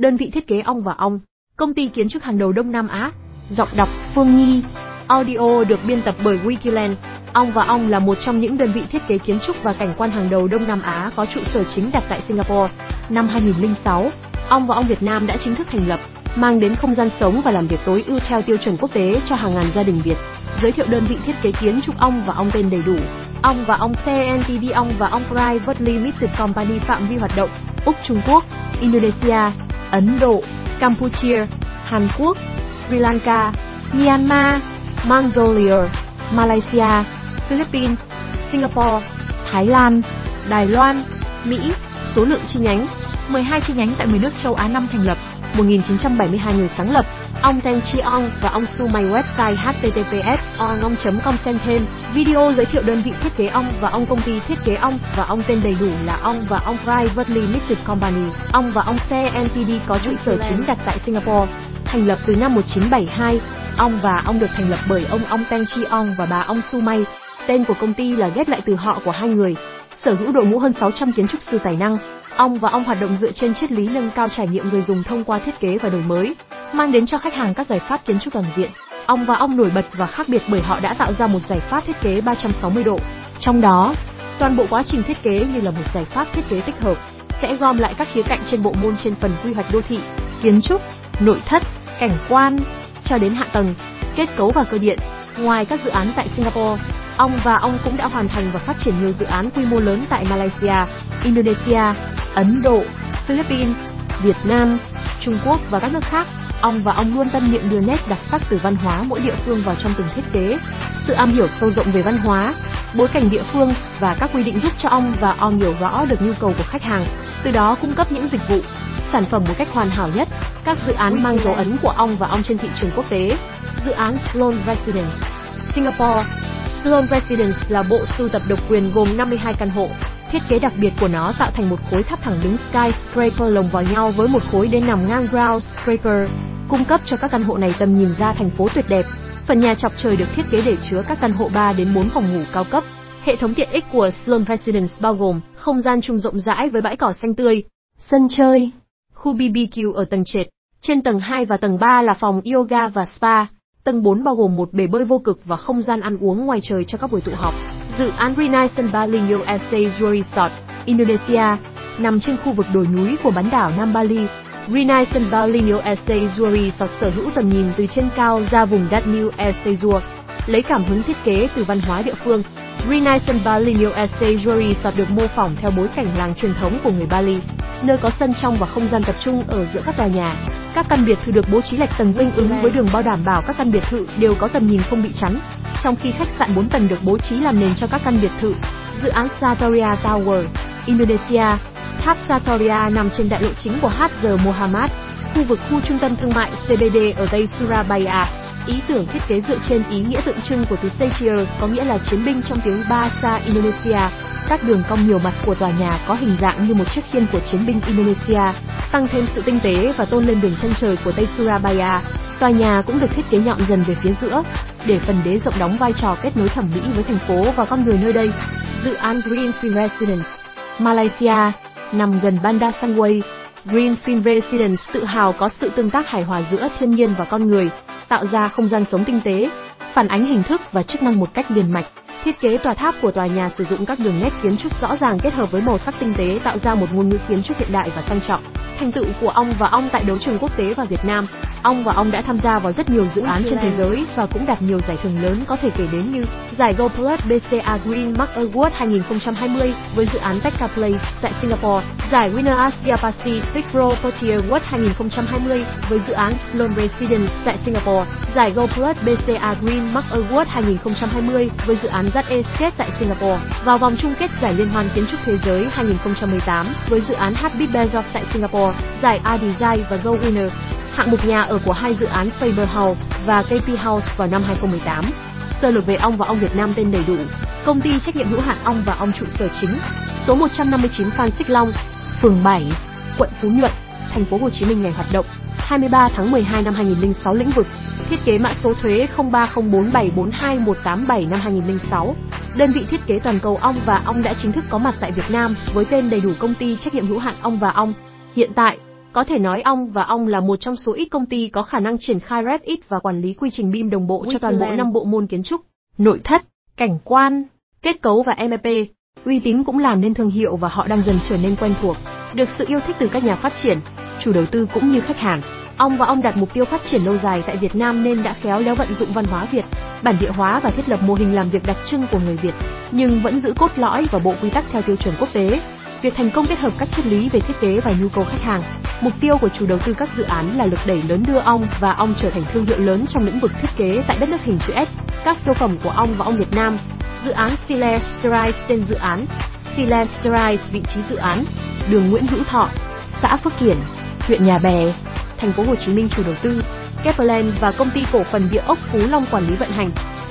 đơn vị thiết kế ong và ong, công ty kiến trúc hàng đầu Đông Nam Á. Giọng đọc Phương Nhi. Audio được biên tập bởi Wikiland. Ong và Ong là một trong những đơn vị thiết kế kiến trúc và cảnh quan hàng đầu Đông Nam Á có trụ sở chính đặt tại Singapore. Năm 2006, Ong và Ong Việt Nam đã chính thức thành lập, mang đến không gian sống và làm việc tối ưu theo tiêu chuẩn quốc tế cho hàng ngàn gia đình Việt. Giới thiệu đơn vị thiết kế kiến trúc Ong và Ong tên đầy đủ. Ong và Ong CNTD Ong và Ong Private Limited Company phạm vi hoạt động Úc Trung Quốc, Indonesia, Ấn Độ, Campuchia, Hàn Quốc, Sri Lanka, Myanmar, Mongolia, Malaysia, Philippines, Singapore, Thái Lan, Đài Loan, Mỹ, số lượng chi nhánh 12 chi nhánh tại 10 nước châu Á năm thành lập, 1972 người sáng lập. Ông Teng Chi Ong và ông Su Mai website https ong.com xem thêm video giới thiệu đơn vị thiết kế ong và ông công ty thiết kế ong và ông tên đầy đủ là ong và ong Private Limited Company. Ong và ong CNTD có trụ sở chính đặt tại Singapore, thành lập từ năm 1972. Ong và ong được thành lập bởi ông ông Teng Chi Ong và bà ông Su Mai. Tên của công ty là ghép lại từ họ của hai người. Sở hữu đội ngũ hơn 600 kiến trúc sư tài năng, Ong và Ong hoạt động dựa trên triết lý nâng cao trải nghiệm người dùng thông qua thiết kế và đổi mới, mang đến cho khách hàng các giải pháp kiến trúc toàn diện. Ong và Ong nổi bật và khác biệt bởi họ đã tạo ra một giải pháp thiết kế 360 độ. Trong đó, toàn bộ quá trình thiết kế như là một giải pháp thiết kế tích hợp, sẽ gom lại các khía cạnh trên bộ môn trên phần quy hoạch đô thị, kiến trúc, nội thất, cảnh quan, cho đến hạ tầng, kết cấu và cơ điện. Ngoài các dự án tại Singapore, Ong và Ong cũng đã hoàn thành và phát triển nhiều dự án quy mô lớn tại Malaysia, Indonesia, Ấn Độ, Philippines, Việt Nam, Trung Quốc và các nước khác. Ong và Ong luôn tâm niệm đưa nét đặc sắc từ văn hóa mỗi địa phương vào trong từng thiết kế. Sự am hiểu sâu rộng về văn hóa, bối cảnh địa phương và các quy định giúp cho Ong và Ong hiểu rõ được nhu cầu của khách hàng, từ đó cung cấp những dịch vụ, sản phẩm một cách hoàn hảo nhất. Các dự án mang dấu ấn của Ong và Ong trên thị trường quốc tế. Dự án Sloan Residence, Singapore. Sloan Residence là bộ sưu tập độc quyền gồm 52 căn hộ, Thiết kế đặc biệt của nó tạo thành một khối tháp thẳng đứng skyscraper lồng vào nhau với một khối đế nằm ngang ground scraper, cung cấp cho các căn hộ này tầm nhìn ra thành phố tuyệt đẹp. Phần nhà chọc trời được thiết kế để chứa các căn hộ 3 đến 4 phòng ngủ cao cấp. Hệ thống tiện ích của Sloan Residence bao gồm không gian chung rộng rãi với bãi cỏ xanh tươi, sân chơi, khu BBQ ở tầng trệt, trên tầng 2 và tầng 3 là phòng yoga và spa. Tầng 4 bao gồm một bể bơi vô cực và không gian ăn uống ngoài trời cho các buổi tụ họp. Dự án Renaissance Bali USA Resort, Indonesia, nằm trên khu vực đồi núi của bán đảo Nam Bali. Renaissance Bali USA sọt sở hữu tầm nhìn từ trên cao ra vùng đất New Esezur, lấy cảm hứng thiết kế từ văn hóa địa phương. Renaissance Bali USA sọt được mô phỏng theo bối cảnh làng truyền thống của người Bali, nơi có sân trong và không gian tập trung ở giữa các tòa nhà. Các căn biệt thự được bố trí lệch tầng tương ứng với đường bao đảm bảo các căn biệt thự đều có tầm nhìn không bị chắn, trong khi khách sạn 4 tầng được bố trí làm nền cho các căn biệt thự. Dự án Satoria Tower, Indonesia. Tháp Satoria nằm trên đại lộ chính của HG Mohamad, khu vực khu trung tâm thương mại CBD ở Tây Surabaya. Ý tưởng thiết kế dựa trên ý nghĩa tượng trưng của từ Sachier, có nghĩa là chiến binh trong tiếng Bahasa Indonesia. Các đường cong nhiều mặt của tòa nhà có hình dạng như một chiếc khiên của chiến binh Indonesia, tăng thêm sự tinh tế và tôn lên đường chân trời của Tây Surabaya. Tòa nhà cũng được thiết kế nhọn dần về phía giữa, để phần đế rộng đóng vai trò kết nối thẩm mỹ với thành phố và con người nơi đây. Dự án Greenfield Residence, Malaysia, nằm gần Bandar Sangway, Greenfield Residence tự hào có sự tương tác hài hòa giữa thiên nhiên và con người, tạo ra không gian sống tinh tế, phản ánh hình thức và chức năng một cách liền mạch. Thiết kế tòa tháp của tòa nhà sử dụng các đường nét kiến trúc rõ ràng kết hợp với màu sắc tinh tế tạo ra một ngôn ngữ kiến trúc hiện đại và sang trọng. Thành tựu của ông và ông tại đấu trường quốc tế và Việt Nam, ông và ông đã tham gia vào rất nhiều dự án trên thế giới và cũng đạt nhiều giải thưởng lớn có thể kể đến như giải Go Plus BCA Green Mark Award 2020 với dự án Tekka Place tại Singapore, giải Winner Asia Pacific Property Award 2020 với dự án Sloan Residence tại Singapore, giải Go Plus BCA Green Mark Award 2020 với dự án Zat Estate tại Singapore, vào vòng chung kết giải Liên hoan kiến trúc thế giới 2018 với dự án Habit Bezos tại Singapore, giải A Design và Gold Winner hạng mục nhà ở của hai dự án Faber House và KP House vào năm 2018. Sơ lược về ong và ong Việt Nam tên đầy đủ. Công ty trách nhiệm hữu hạn ong và ong trụ sở chính, số 159 Phan Xích Long, phường 7, quận Phú Nhuận, thành phố Hồ Chí Minh ngày hoạt động 23 tháng 12 năm 2006 lĩnh vực thiết kế mã số thuế 0304742187 năm 2006. Đơn vị thiết kế toàn cầu ong và ong đã chính thức có mặt tại Việt Nam với tên đầy đủ công ty trách nhiệm hữu hạn ong và ong. Hiện tại, có thể nói ong và ong là một trong số ít công ty có khả năng triển khai Revit và quản lý quy trình BIM đồng bộ cho toàn bộ năm bộ môn kiến trúc, nội thất, cảnh quan, kết cấu và MEP. Uy tín cũng làm nên thương hiệu và họ đang dần trở nên quen thuộc, được sự yêu thích từ các nhà phát triển, chủ đầu tư cũng như khách hàng. Ong và ong đặt mục tiêu phát triển lâu dài tại Việt Nam nên đã khéo léo vận dụng văn hóa Việt, bản địa hóa và thiết lập mô hình làm việc đặc trưng của người Việt, nhưng vẫn giữ cốt lõi và bộ quy tắc theo tiêu chuẩn quốc tế. Việc thành công kết hợp các triết lý về thiết kế và nhu cầu khách hàng. Mục tiêu của chủ đầu tư các dự án là lực đẩy lớn đưa ong và ong trở thành thương hiệu lớn trong lĩnh vực thiết kế tại đất nước hình chữ S. Các siêu phẩm của ong và ong Việt Nam. Dự án Celesterise tên dự án. Celesterise vị trí dự án. Đường Nguyễn Hữu Thọ, xã Phước Kiển, huyện Nhà Bè, thành phố Hồ Chí Minh chủ đầu tư. Kepland và công ty cổ phần địa ốc Phú Long quản lý vận hành.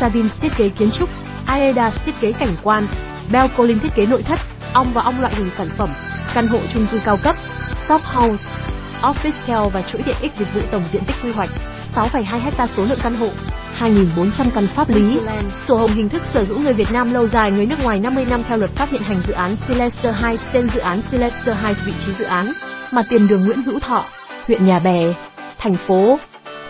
Savins thiết kế kiến trúc, Aedas thiết kế cảnh quan, Belcolin thiết kế nội thất, ong và ong loại hình sản phẩm, căn hộ chung cư cao cấp, shop house, office care và chuỗi tiện ích dịch vụ tổng diện tích quy hoạch 6,2 ha số lượng căn hộ, 2.400 căn pháp lý, sổ hồng hình thức sở hữu người Việt Nam lâu dài người nước ngoài 50 năm theo luật pháp hiện hành dự án Celester Heights tên dự án Celester Heights vị trí dự án, mặt tiền đường Nguyễn Hữu Thọ, huyện Nhà Bè, thành phố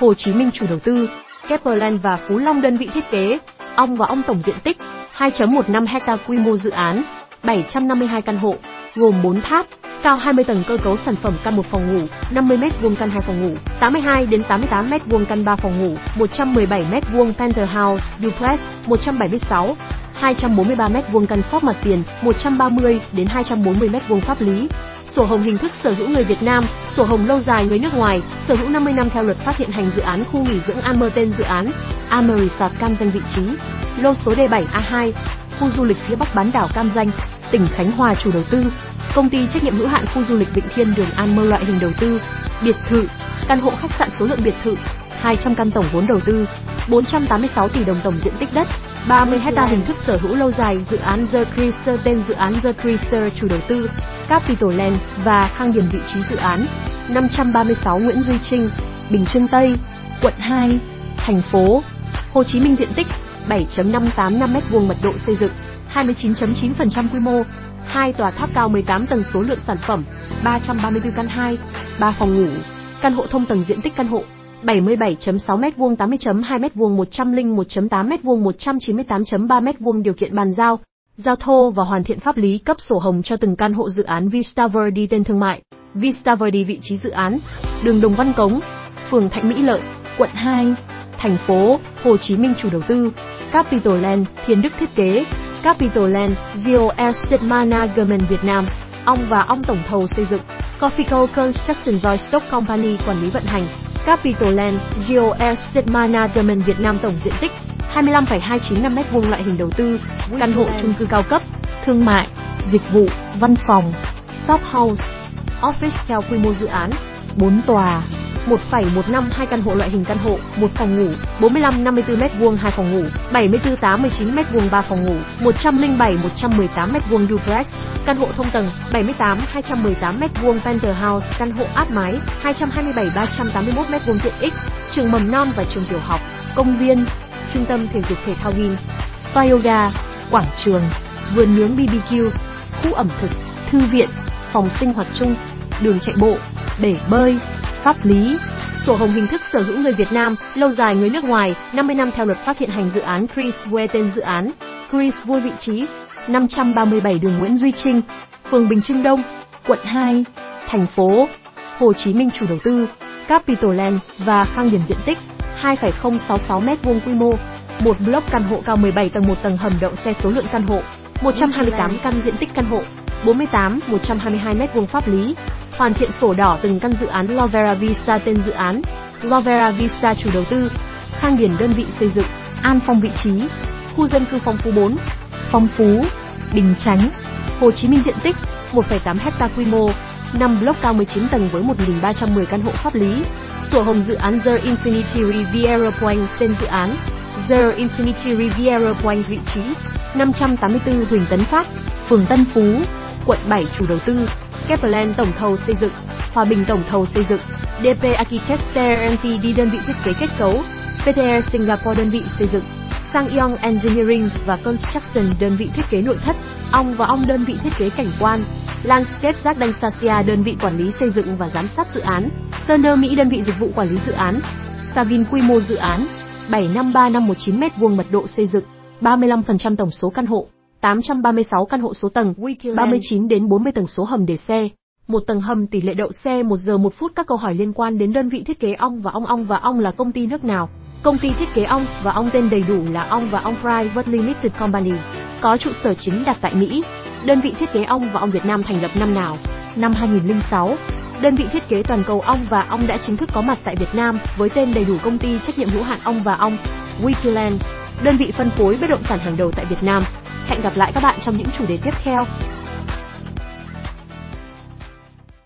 Hồ Chí Minh chủ đầu tư, Keplerland và Phú Long đơn vị thiết kế, ong và ong tổng diện tích 2.15 hecta quy mô dự án, 752 căn hộ, gồm 4 tháp, cao 20 tầng cơ cấu sản phẩm căn một phòng ngủ, 50 m2 căn hai phòng ngủ, 82 đến 88 m2 căn 3 phòng ngủ, 117 m2 penthouse duplex, 176 243 m2 căn shop mặt tiền, 130 đến 240 m2 pháp lý. Sổ hồng hình thức sở hữu người Việt Nam, sổ hồng lâu dài người nước ngoài, sở hữu 50 năm theo luật phát hiện hành dự án khu nghỉ dưỡng Amer tên dự án, Amer Resort cam danh vị trí, lô số D7A2, khu du lịch phía Bắc bán đảo Cam Danh, tỉnh Khánh Hòa chủ đầu tư, công ty trách nhiệm hữu hạn khu du lịch Vịnh Thiên Đường An Mơ loại hình đầu tư, biệt thự, căn hộ khách sạn số lượng biệt thự, 200 căn tổng vốn đầu tư, 486 tỷ đồng tổng diện tích đất, 30 hecta hình thức sở hữu lâu dài dự án The Cruiser tên dự án The Cruiser chủ đầu tư, Capital Land và khang điểm vị trí dự án, 536 Nguyễn Duy Trinh, Bình Trưng Tây, quận 2, thành phố. Hồ Chí Minh diện tích 7.585 m2 mật độ xây dựng, 29.9% quy mô, hai tòa tháp cao 18 tầng số lượng sản phẩm, 334 căn 2, 3 phòng ngủ, căn hộ thông tầng diện tích căn hộ 77.6 m2 80.2 m2 101.8 m2 198.3 m2 điều kiện bàn giao, giao thô và hoàn thiện pháp lý cấp sổ hồng cho từng căn hộ dự án Vista Verde tên thương mại. Vista Verde vị trí dự án, đường Đồng Văn Cống, phường Thạnh Mỹ Lợi, quận 2, thành phố Hồ Chí Minh chủ đầu tư, Capital Land, Thiên Đức thiết kế, Capital Land, Geo Estate Management Việt Nam, ông và ông tổng thầu xây dựng, Cofico Construction Stock Company quản lý vận hành, Capital Land, Geo Estate Management Việt Nam tổng diện tích 25,295 m2 loại hình đầu tư, căn hộ chung cư cao cấp, thương mại, dịch vụ, văn phòng, shop house, office theo quy mô dự án, 4 tòa, 1,152 căn hộ loại hình căn hộ, một phòng ngủ, 45 54 m2 hai phòng ngủ, 74 89 m2 ba phòng ngủ, 107 118 m2 duplex, căn hộ thông tầng, 78 218 m2 penthouse, căn hộ áp mái, 227 381 m2 tiện ích, trường mầm non và trường tiểu học, công viên, trung tâm thể dục thể thao gym, spa yoga, quảng trường, vườn nướng BBQ, khu ẩm thực, thư viện, phòng sinh hoạt chung, đường chạy bộ, bể bơi, pháp lý, sổ hồng hình thức sở hữu người Việt Nam, lâu dài người nước ngoài, 50 năm theo luật pháp hiện hành dự án Chris Way tên dự án, Chris vui vị trí, 537 đường Nguyễn Duy Trinh, phường Bình Trưng Đông, quận 2, thành phố Hồ Chí Minh chủ đầu tư, Capital Land và khang điểm diện tích 2,066 m2 quy mô, một block căn hộ cao 17 tầng một tầng hầm đậu xe số lượng căn hộ, 128 căn diện tích căn hộ, 48 122 m2 pháp lý, hoàn thiện sổ đỏ từng căn dự án Lovera Vista tên dự án, Lovera Vista chủ đầu tư, Khang Điền đơn vị xây dựng, An Phong vị trí, khu dân cư Phong Phú 4, Phong Phú, Bình Chánh, Hồ Chí Minh diện tích 1,8 hecta quy mô, 5 block cao 19 tầng với 1.310 căn hộ pháp lý. Sổ hồng dự án The Infinity Riviera Point tên dự án, The Infinity Riviera Point vị trí 584 Huỳnh Tấn Phát, phường Tân Phú, quận 7 chủ đầu tư, Kepler tổng thầu xây dựng, Hòa Bình tổng thầu xây dựng, DP Architecture Ltd đơn vị thiết kế kết cấu, PTR Singapore đơn vị xây dựng, Sang Yong Engineering và Construction đơn vị thiết kế nội thất, Ong và Ong đơn vị thiết kế cảnh quan, Landscape Jardin Sasia đơn vị quản lý xây dựng và giám sát dự án, Turner Mỹ đơn vị dịch vụ quản lý dự án, Savin quy mô dự án 753519 m2 mật độ xây dựng 35% tổng số căn hộ, 836 căn hộ số tầng, 39 đến 40 tầng số hầm để xe. Một tầng hầm tỷ lệ đậu xe 1 giờ 1 phút các câu hỏi liên quan đến đơn vị thiết kế ong và ong ong và ong là công ty nước nào? Công ty thiết kế ong và ong tên đầy đủ là ong và ong Private Limited Company, có trụ sở chính đặt tại Mỹ. Đơn vị thiết kế ong và ong Việt Nam thành lập năm nào? Năm 2006. Đơn vị thiết kế toàn cầu ong và ong đã chính thức có mặt tại Việt Nam với tên đầy đủ công ty trách nhiệm hữu hạn ong và ong, Wikiland, đơn vị phân phối bất động sản hàng đầu tại Việt Nam. Hẹn gặp lại các bạn trong những chủ đề tiếp theo.